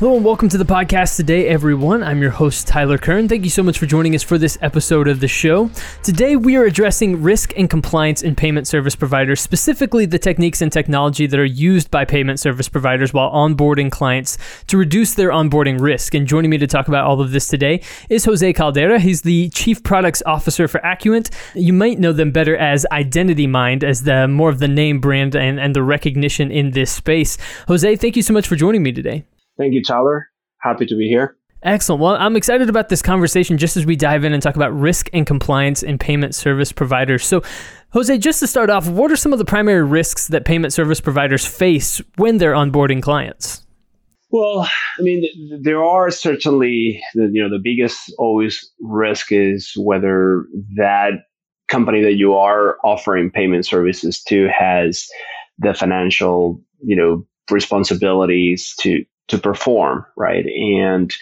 Hello and welcome to the podcast today, everyone. I'm your host, Tyler Kern. Thank you so much for joining us for this episode of the show. Today, we are addressing risk and compliance in payment service providers, specifically the techniques and technology that are used by payment service providers while onboarding clients to reduce their onboarding risk. And joining me to talk about all of this today is Jose Caldera. He's the Chief Products Officer for Acuant. You might know them better as IdentityMind, as the more of the name brand and, and the recognition in this space. Jose, thank you so much for joining me today. Thank you, Tyler. Happy to be here. Excellent. Well, I'm excited about this conversation just as we dive in and talk about risk and compliance in payment service providers. So, Jose, just to start off, what are some of the primary risks that payment service providers face when they're onboarding clients? Well, I mean, there are certainly, you know, the biggest always risk is whether that company that you are offering payment services to has the financial, you know, responsibilities to to perform, right? And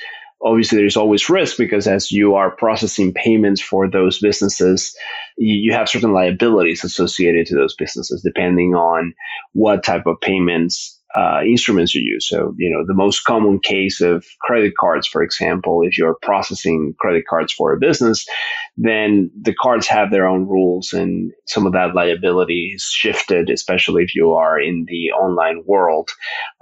obviously there's always risk because as you are processing payments for those businesses, you, have certain liabilities associated to those businesses depending on what type of payments uh, instruments you use. So, you know, the most common case of credit cards, for example, if you're processing credit cards for a business, then the cards have their own rules and some of that liability is shifted, especially if you are in the online world,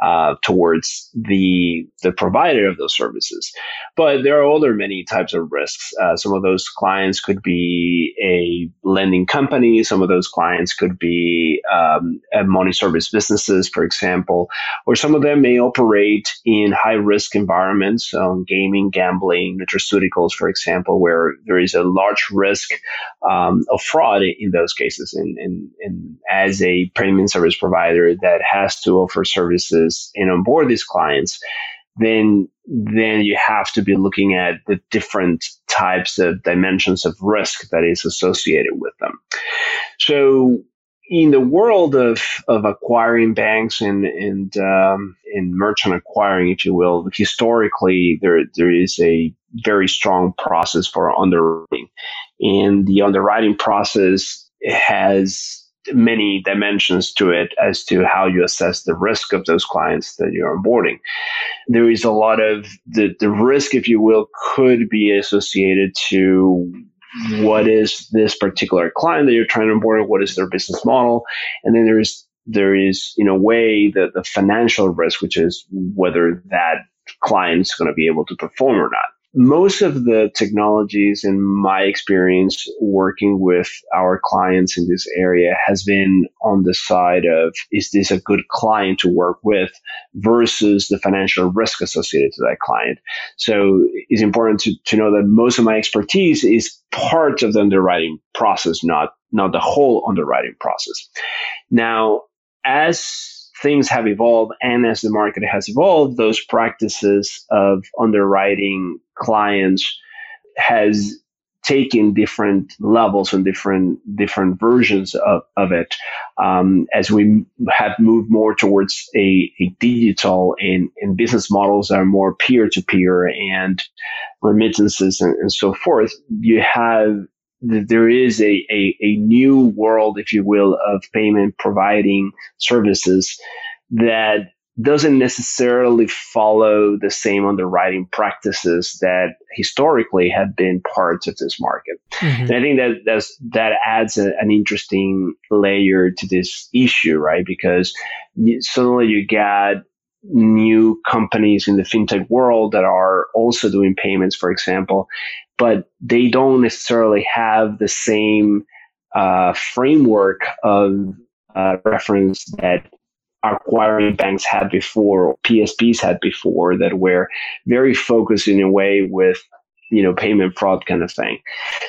uh, towards the, the provider of those services. But there are other many types of risks. Uh, some of those clients could be a lending company. Some of those clients could be um, money service businesses, for example or some of them may operate in high risk environments, um, gaming, gambling, nutraceuticals, for example, where there is a large risk um, of fraud in those cases. And, and, and as a payment service provider that has to offer services and onboard these clients, then then you have to be looking at the different types of dimensions of risk that is associated with them. So in the world of, of acquiring banks and and um, and merchant acquiring, if you will, historically there there is a very strong process for underwriting, and the underwriting process has many dimensions to it as to how you assess the risk of those clients that you're onboarding. There is a lot of the, the risk, if you will, could be associated to what is this particular client that you're trying to onboard? What is their business model? And then there's there is in a way the, the financial risk, which is whether that client is going to be able to perform or not most of the technologies in my experience working with our clients in this area has been on the side of is this a good client to work with versus the financial risk associated to that client. So it's important to, to know that most of my expertise is part of the underwriting process, not not the whole underwriting process. Now, as things have evolved and as the market has evolved, those practices of underwriting clients has taken different levels and different different versions of, of it um, as we have moved more towards a, a digital and, and business models are more peer-to-peer and remittances and, and so forth you have there is a, a, a new world, if you will, of payment providing services that doesn't necessarily follow the same underwriting practices that historically have been parts of this market. Mm-hmm. And I think that that's, that adds a, an interesting layer to this issue, right? Because suddenly you get new companies in the fintech world that are also doing payments, for example, but they don't necessarily have the same uh, framework of uh, reference that acquiring banks had before or PSPs had before that were very focused in a way with you know payment fraud kind of thing.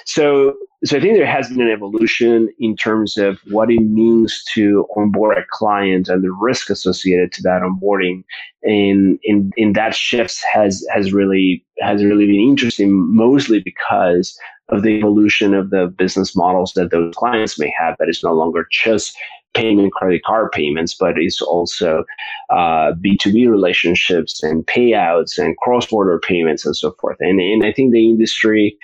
So so I think there has been an evolution in terms of what it means to onboard a client and the risk associated to that onboarding. And in in that shift has has really has really been interesting, mostly because of the evolution of the business models that those clients may have that is no longer just payment credit card payments, but it's also uh, B2B relationships and payouts and cross-border payments and so forth. And, and I think the industry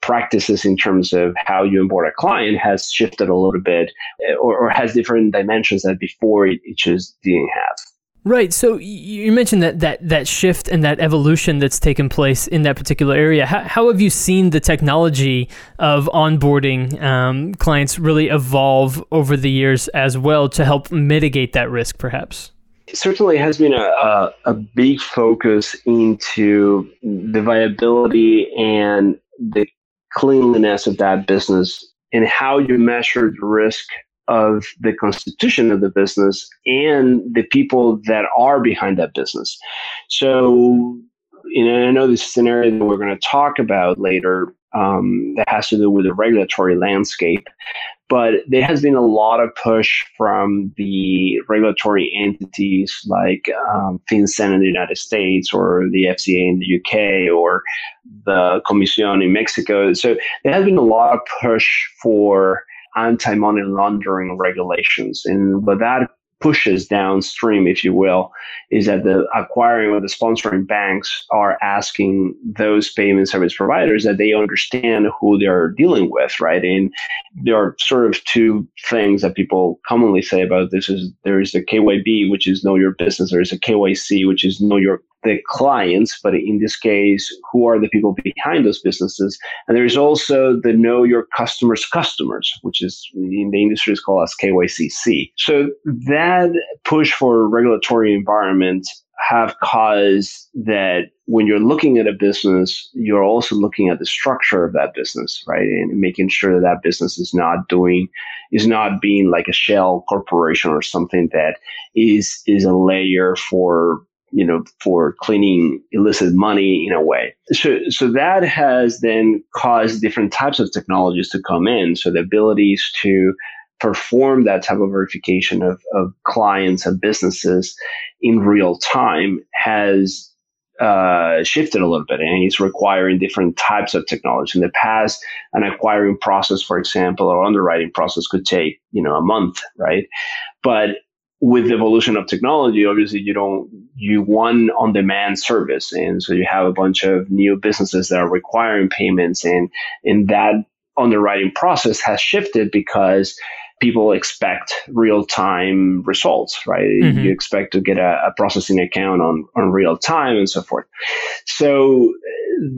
practices in terms of how you onboard a client has shifted a little bit or, or has different dimensions that before it, it just didn't have. Right. So you mentioned that, that that shift and that evolution that's taken place in that particular area. How, how have you seen the technology of onboarding um, clients really evolve over the years as well to help mitigate that risk, perhaps? It certainly has been a, a, a big focus into the viability and the cleanliness of that business and how you measure the risk of the constitution of the business and the people that are behind that business. So, you know, I know this area that we're going to talk about later um, that has to do with the regulatory landscape. But there has been a lot of push from the regulatory entities like um, FinCEN in the United States or the FCA in the UK or the Comisión in Mexico. So there has been a lot of push for anti-money laundering regulations. And what that pushes downstream, if you will, is that the acquiring or the sponsoring banks are asking those payment service providers that they understand who they're dealing with, right? And there are sort of two things that people commonly say about this is there is the KYB, which is know your business. There is a KYC, which is know your the clients, but in this case, who are the people behind those businesses? And there's also the know your customers' customers, which is in the industry is called as KYCC. So that push for regulatory environment have caused that when you're looking at a business, you're also looking at the structure of that business, right? And making sure that that business is not doing, is not being like a shell corporation or something that is, is a layer for you know, for cleaning illicit money in a way. So, so that has then caused different types of technologies to come in. So the abilities to perform that type of verification of, of clients and businesses in real time has uh, shifted a little bit and it's requiring different types of technology. In the past, an acquiring process, for example, or underwriting process could take, you know, a month, right? But with the evolution of technology, obviously you don't you want on demand service, and so you have a bunch of new businesses that are requiring payments, and in that underwriting process has shifted because people expect real time results, right? Mm-hmm. You expect to get a, a, processing account on, on real time and so forth. So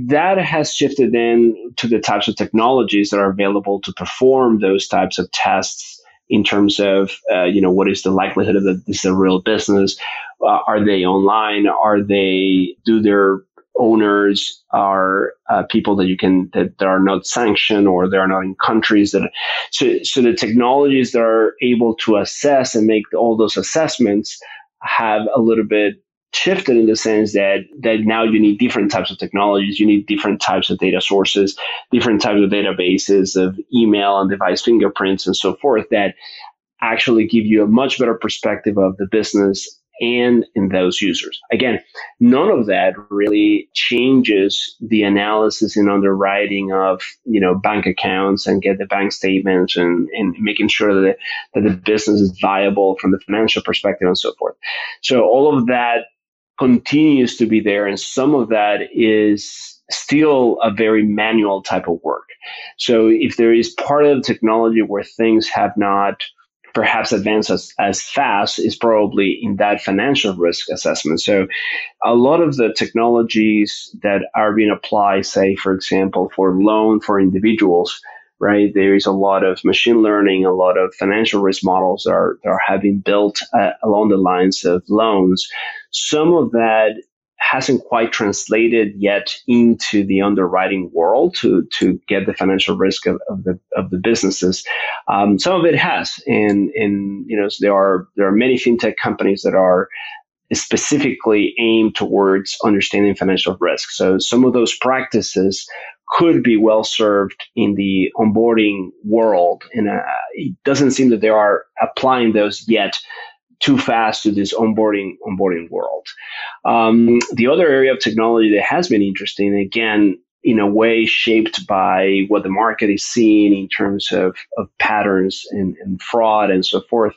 that has shifted then to the types of technologies that are available to perform those types of tests in terms of uh, you know what is the likelihood of this is a real business? Uh, are they online? Are they do their owners are uh, people that you can that, that are not sanctioned or they are not in countries that so so the technologies that are able to assess and make all those assessments have a little bit shifted in the sense that that now you need different types of technologies you need different types of data sources different types of databases of email and device fingerprints and so forth that actually give you a much better perspective of the business and in those users. Again, none of that really changes the analysis and underwriting of, you know, bank accounts and get the bank statements and, and making sure that, that the business is viable from the financial perspective and so forth. So all of that continues to be there. And some of that is still a very manual type of work. So if there is part of the technology where things have not perhaps advanced as, as fast is probably in that financial risk assessment. So a lot of the technologies that are being applied, say, for example, for loan for individuals, right? There is a lot of machine learning, a lot of financial risk models are, are having built uh, along the lines of loans. Some of that hasn't quite translated yet into the underwriting world to to get the financial risk of, of the of the businesses. Um, some of it has, and and you know there are there are many fintech companies that are specifically aimed towards understanding financial risk. So some of those practices could be well served in the onboarding world. And uh, it doesn't seem that they are applying those yet too fast to this onboarding onboarding world. Um, the other area of technology that has been interesting, again, in a way shaped by what the market is seeing in terms of, of patterns and, and fraud and so forth,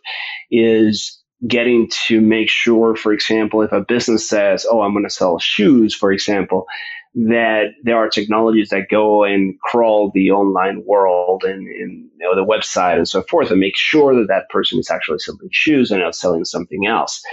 is getting to make sure, for example, if a business says, "Oh, I'm going to sell shoes," for example, that there are technologies that go and crawl the online world and, and you know, the website and so forth and make sure that that person is actually selling shoes and not selling something else.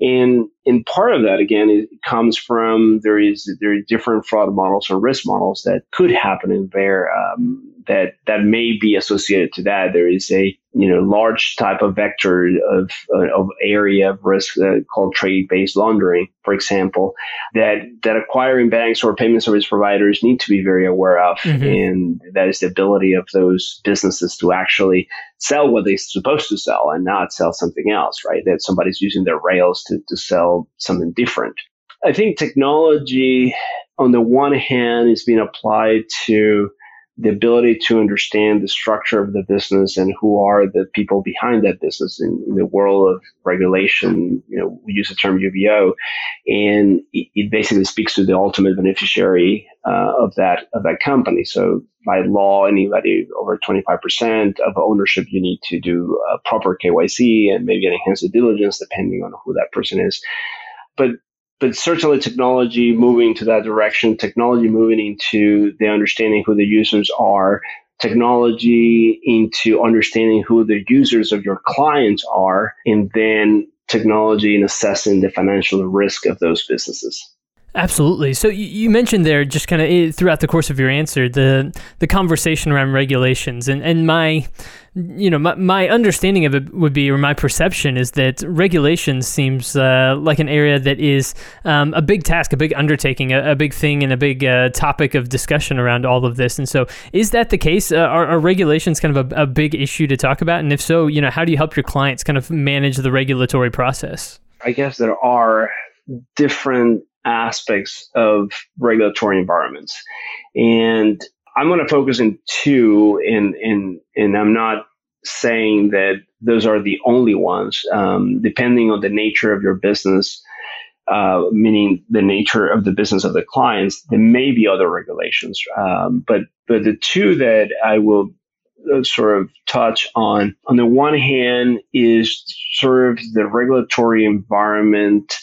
And and part of that again it comes from there is there are different fraud models or risk models that could happen in there um, that that may be associated to that. There is a you know large type of vector of uh, of area of risk uh, called trade based laundering, for example, that that acquiring banks or payment service providers need to be very aware of, mm-hmm. and that is the ability of those businesses to actually sell what they're supposed to sell and not sell something else, right? That somebody's using their rails to, to sell something different. I think technology, on the one hand, is being applied to the ability to understand the structure of the business and who are the people behind that business in, in the world of regulation. You know, we use the term UBO, and it, it basically speaks to the ultimate beneficiary uh, of that of that company. So by law, anybody over 25% of ownership, you need to do a proper KYC and maybe an enhanced diligence, depending on who that person is. But but certainly technology moving to that direction, technology moving into the understanding who the users are, technology into understanding who the users of your clients are, and then technology in assessing the financial risk of those businesses. Absolutely. So you mentioned there, just kind of eh, throughout the course of your answer, the the conversation around regulations, and and my, you know, my, my understanding of it would be, or my perception is that regulations seems uh, like an area that is um, a big task, a big undertaking, a, a big thing, and a big uh, topic of discussion around all of this. And so, is that the case? Uh, are, are, regulations kind of a, a big issue to talk about? And if so, you know, how do you help your clients kind of manage the regulatory process? I guess there are different aspects of regulatory environments. And I'm going to focus in two, and, and, and I'm not saying that those are the only ones. Um, depending on the nature of your business, uh, meaning the nature of the business of the clients, there may be other regulations. Um, but but the two that I will uh, sort of touch on, on the one hand, is sort of the regulatory environment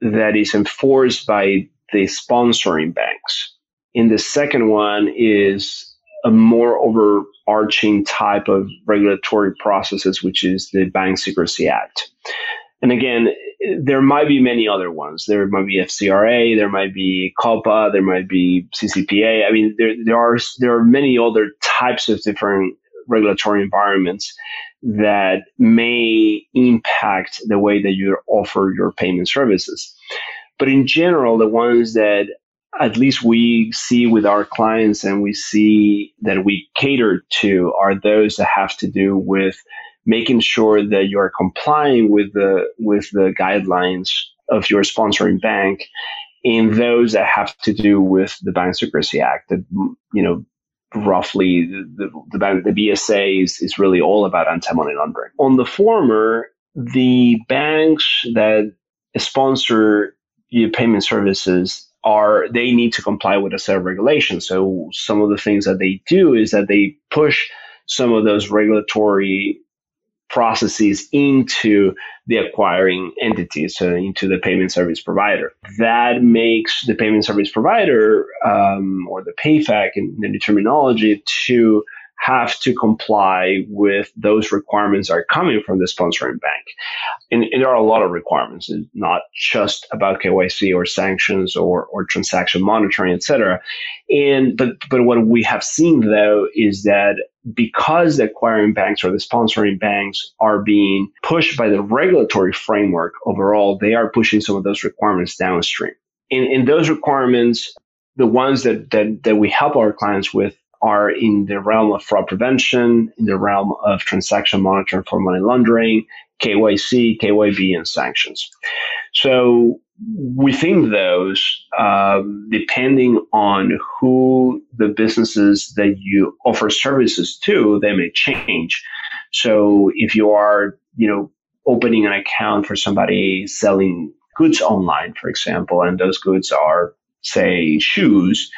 that is enforced by the sponsoring banks. And the second one is a more overarching type of regulatory processes, which is the Bank Secrecy Act. And again, there might be many other ones. There might be FCRA, there might be COPPA, there might be CCPA. I mean, there, there are there are many other types of different regulatory environments that may impact the way that you offer your payment services. But in general, the ones that at least we see with our clients and we see that we cater to are those that have to do with making sure that you're complying with the with the guidelines of your sponsoring bank and those that have to do with the Bank Secrecy Act that you know roughly the, the, the BSA is, is really all about anti-money laundering. On the former, the banks that sponsor payment services are they need to comply with a set of regulations. So some of the things that they do is that they push some of those regulatory processes into the acquiring entity, so into the payment service provider. That makes the payment service provider um, or the PayFac in the terminology to have to comply with those requirements are coming from the sponsoring bank. And, and, there are a lot of requirements, it's not just about KYC or sanctions or, or transaction monitoring, et cetera. And but but what we have seen though is that because the acquiring banks or the sponsoring banks are being pushed by the regulatory framework overall, they are pushing some of those requirements downstream. In, in those requirements, the ones that, that, that we help our clients with are in the realm of fraud prevention, in the realm of transaction monitoring for money laundering, KYC, KYB, and sanctions. So within those, um, depending on who the businesses that you offer services to, they may change. So if you are, you know, opening an account for somebody selling goods online, for example, and those goods are, say, shoes,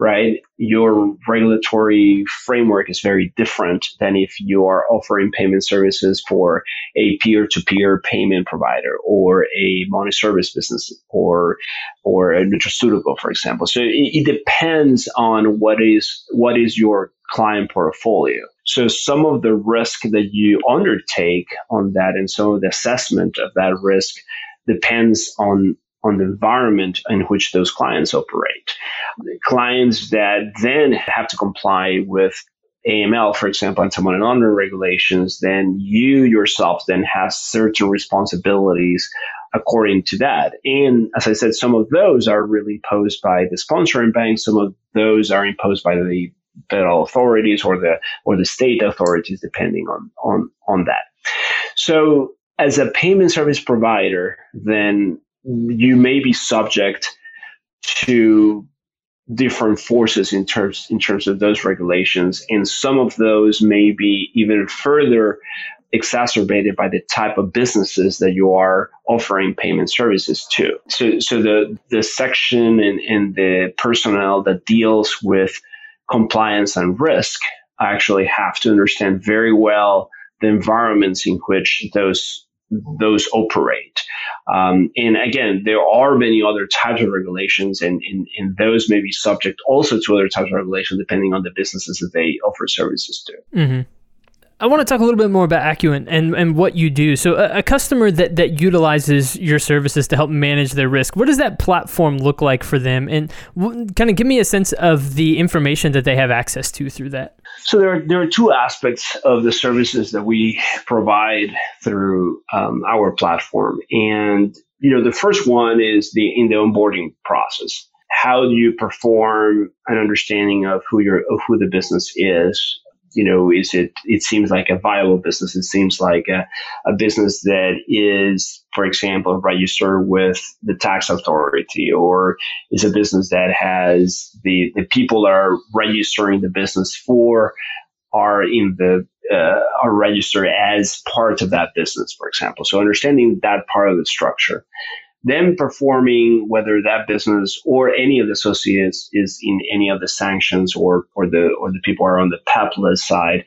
right? Your regulatory framework is very different than if you are offering payment services for a peer-to-peer payment provider or a money service business or or a nutraceutical, for example. So it, it depends on what is what is your client portfolio. So some of the risk that you undertake on that and some of the assessment of that risk depends on on the environment in which those clients operate. Clients that then have to comply with AML, for example, anti-money laundering regulations, then you yourself then have certain responsibilities according to that. And as I said, some of those are really imposed by the sponsoring bank. Some of those are imposed by the federal authorities or the or the state authorities, depending on on on that. So as a payment service provider, then you may be subject to different forces in terms in terms of those regulations and some of those may be even further exacerbated by the type of businesses that you are offering payment services to. So so the the section and, and the personnel that deals with compliance and risk actually have to understand very well the environments in which those those operate. Um, and again, there are many other types of regulations, and, and, and, those may be subject also to other types of regulations depending on the businesses that they offer services to. Mm-hmm. I want to talk a little bit more about Acuant and, and what you do. So, a, a, customer that, that utilizes your services to help manage their risk, what does that platform look like for them? And w- kind of give me a sense of the information that they have access to through that. So, there are, there are two aspects of the services that we provide through um, our platform. And, you know, the first one is the in the onboarding process. How do you perform an understanding of who your of who the business is? You know, is it, it seems like a viable business. It seems like a, a business that is, for example, registered with the tax authority or is a business that has the, the people are registering the business for are in the, uh, are registered as part of that business, for example. So understanding that part of the structure them performing whether that business or any of the associates is in any of the sanctions or or the or the people are on the PEP list side,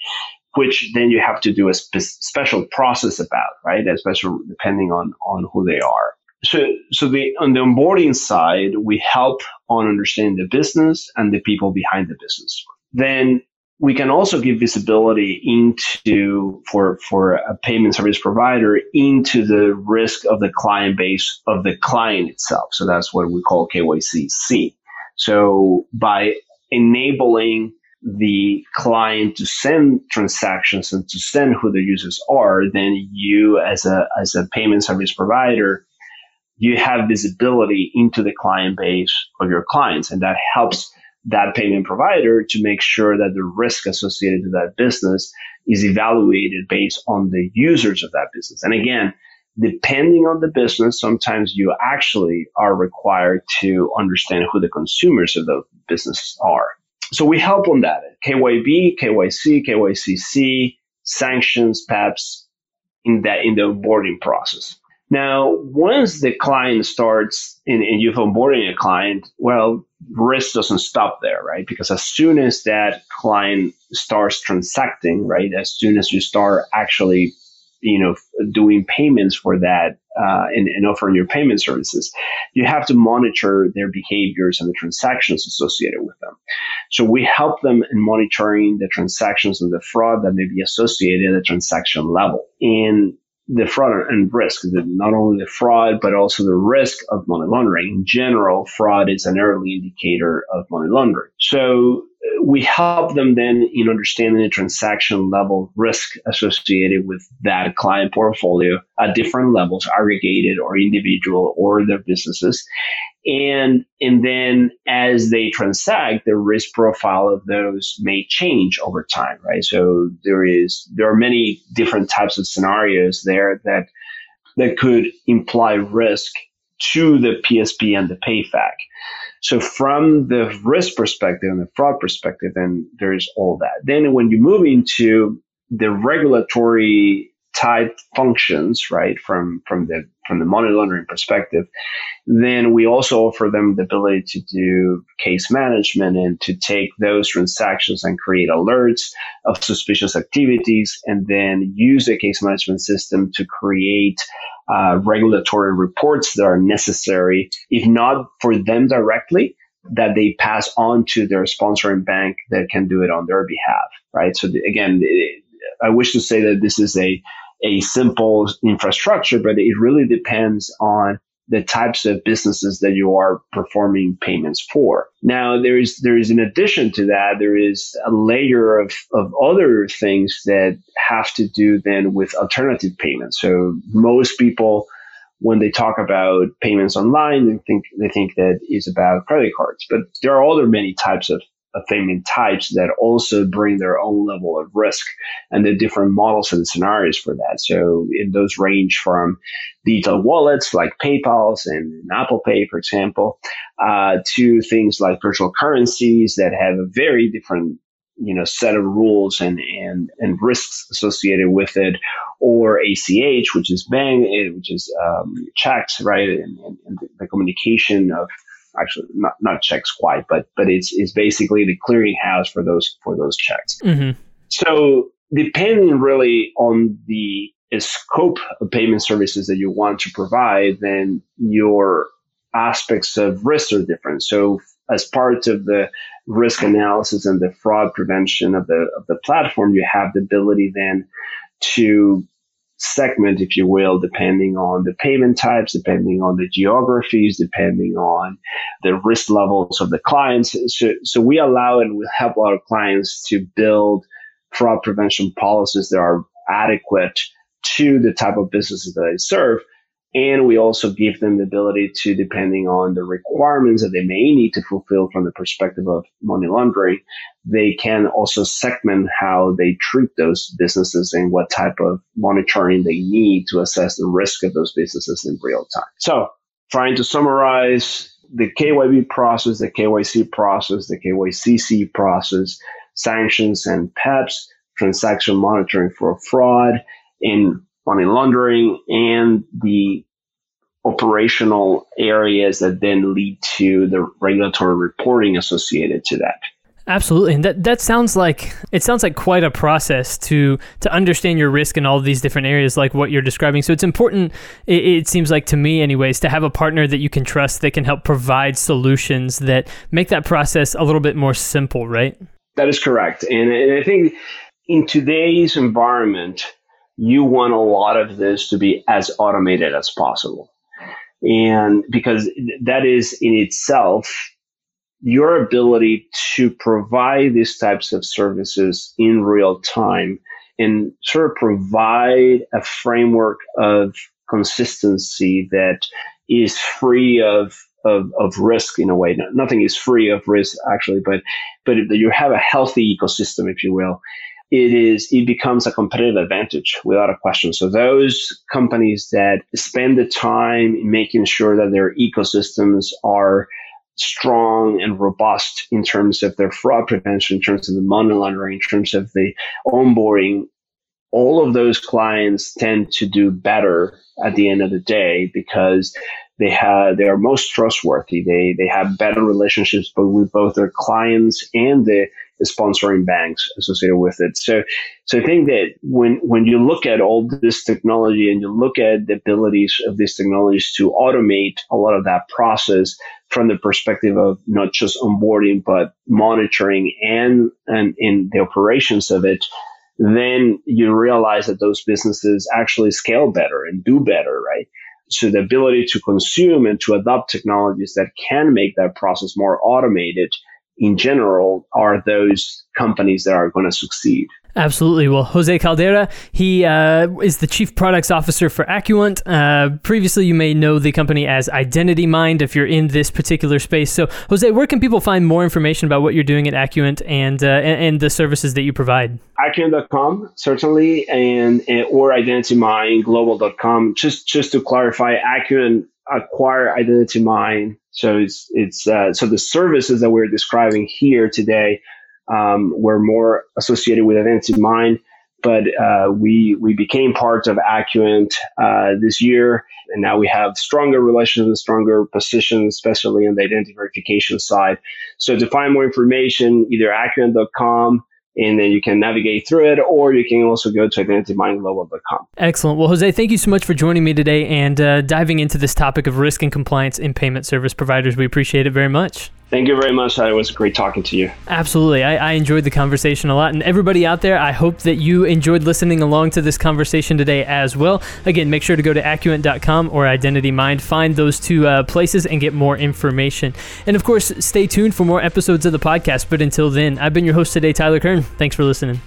which then you have to do a spe- special process about, right? Especially depending on on who they are. So, so the on the onboarding side, we help on understanding the business and the people behind the business. Then we can also give visibility into for for a payment service provider into the risk of the client base of the client itself. So that's what we call KYCC. So by enabling the client to send transactions and to send who the users are, then you as a as a payment service provider, you have visibility into the client base of your clients, and that helps that payment provider to make sure that the risk associated to that business is evaluated based on the users of that business. And again, depending on the business, sometimes you actually are required to understand who the consumers of the business are. So we help on that. KYB, KYC, KYCC, sanctions, PEPs in that in the onboarding process. Now, once the client starts and, and you've onboarding a client, well, risk doesn't stop there, right? Because as soon as that client starts transacting, right, as soon as you start actually, you know, doing payments for that uh, and, and offering your payment services, you have to monitor their behaviors and the transactions associated with them. So we help them in monitoring the transactions and the fraud that may be associated at the transaction level. And the fraud and risk, not only the fraud, but also the risk of money laundering. In general, fraud is an early indicator of money laundering. So uh, we help them then in understanding the transaction level risk associated with that client portfolio at different levels, aggregated or individual or their businesses and and then as they transact the risk profile of those may change over time right so there is there are many different types of scenarios there that that could imply risk to the PSP and the PayFac. So from the risk perspective and the fraud perspective, then there's all that. Then when you move into the regulatory type functions, right, from, from the from the money laundering perspective, then we also offer them the ability to do case management and to take those transactions and create alerts of suspicious activities and then use a case management system to create uh, regulatory reports that are necessary, if not for them directly, that they pass on to their sponsoring bank that can do it on their behalf, right? So the, again, it, I wish to say that this is a a simple infrastructure, but it really depends on the types of businesses that you are performing payments for. Now, there is, there is in addition to that, there is a layer of, of other things that have to do then with alternative payments. So most people, when they talk about payments online, they think, they think that is about credit cards, but there are other many types of payment types that also bring their own level of risk and the different models and scenarios for that. So in those range from digital wallets like PayPal's and Apple Pay, for example, uh, to things like virtual currencies that have a very different you know set of rules and and and risks associated with it or ACH which is bank which is um, checks right and, and the communication of actually not, not checks quite, but but it's it's basically the clearinghouse for those for those checks. Mm-hmm. So depending really on the scope of payment services that you want to provide, then your aspects of risk are different. So as part of the risk analysis and the fraud prevention of the of the platform, you have the ability then to segment, if you will, depending on the payment types, depending on the geographies, depending on the risk levels of the clients. So, so we allow and we help our clients to build fraud prevention policies that are adequate to the type of businesses that they serve. And we also give them the ability to, depending on the requirements that they may need to fulfill from the perspective of money laundering, they can also segment how they treat those businesses and what type of monitoring they need to assess the risk of those businesses in real time. So trying to summarize the KYB process, the KYC process, the KYCC process, sanctions and PEPs, transaction monitoring for fraud, in money laundering and the operational areas that then lead to the regulatory reporting associated to that. Absolutely, and that that sounds like it sounds like quite a process to to understand your risk in all these different areas, like what you're describing. So it's important. It, it, seems like to me, anyways, to have a partner that you can trust that can help provide solutions that make that process a little bit more simple, right? That is correct, and, and I think in today's environment, you want a lot of this to be as automated as possible. And because that is in itself your ability to provide these types of services in real time and sort of provide a framework of consistency that is free of of, of risk in a way. Nothing is free of risk actually, but but you have a healthy ecosystem, if you will, it is it becomes a competitive advantage without a question. So those companies that spend the time in making sure that their ecosystems are strong and robust in terms of their fraud prevention, in terms of the money laundering, in terms of the onboarding, all of those clients tend to do better at the end of the day because they have they are most trustworthy. They they have better relationships but with both their clients and the sponsoring banks associated with it. So, so I think that when, when you look at all this technology and you look at the abilities of these technologies to automate a lot of that process from the perspective of not just onboarding, but monitoring and, and in the operations of it, then you realize that those businesses actually scale better and do better, right? So the ability to consume and to adopt technologies that can make that process more automated in general are those companies that are going to succeed. Absolutely. Well, Jose Caldera, he uh, is the chief products officer for Acuant. Uh, previously, you may know the company as IdentityMind if you're in this particular space. So, Jose, where can people find more information about what you're doing at Acuant and, uh, and, the services that you provide? Acuant.com, certainly, and, and or IdentityMindGlobal.com. Just just to clarify, Acuant acquire IdentityMind. So it's it's uh, so the services that we're describing here today um, were more associated with IdentityMind, but uh, we we became part of Acuant uh, this year, and now we have stronger relations and stronger positions, especially on the identity verification side. So to find more information, either acuant.com and then you can navigate through it, or you can also go to identitymindglobal.com. Excellent. Well, Jose, thank you so much for joining me today and uh, diving into this topic of risk and compliance in payment service providers. We appreciate it very much. Thank you very much. It was great talking to you. Absolutely. I, I, enjoyed the conversation a lot. And everybody out there, I hope that you enjoyed listening along to this conversation today as well. Again, make sure to go to acuant.com or IdentityMind, find those two uh, places and get more information. And of course, stay tuned for more episodes of the podcast. But until then, I've been your host today, Tyler Kern. Thanks for listening.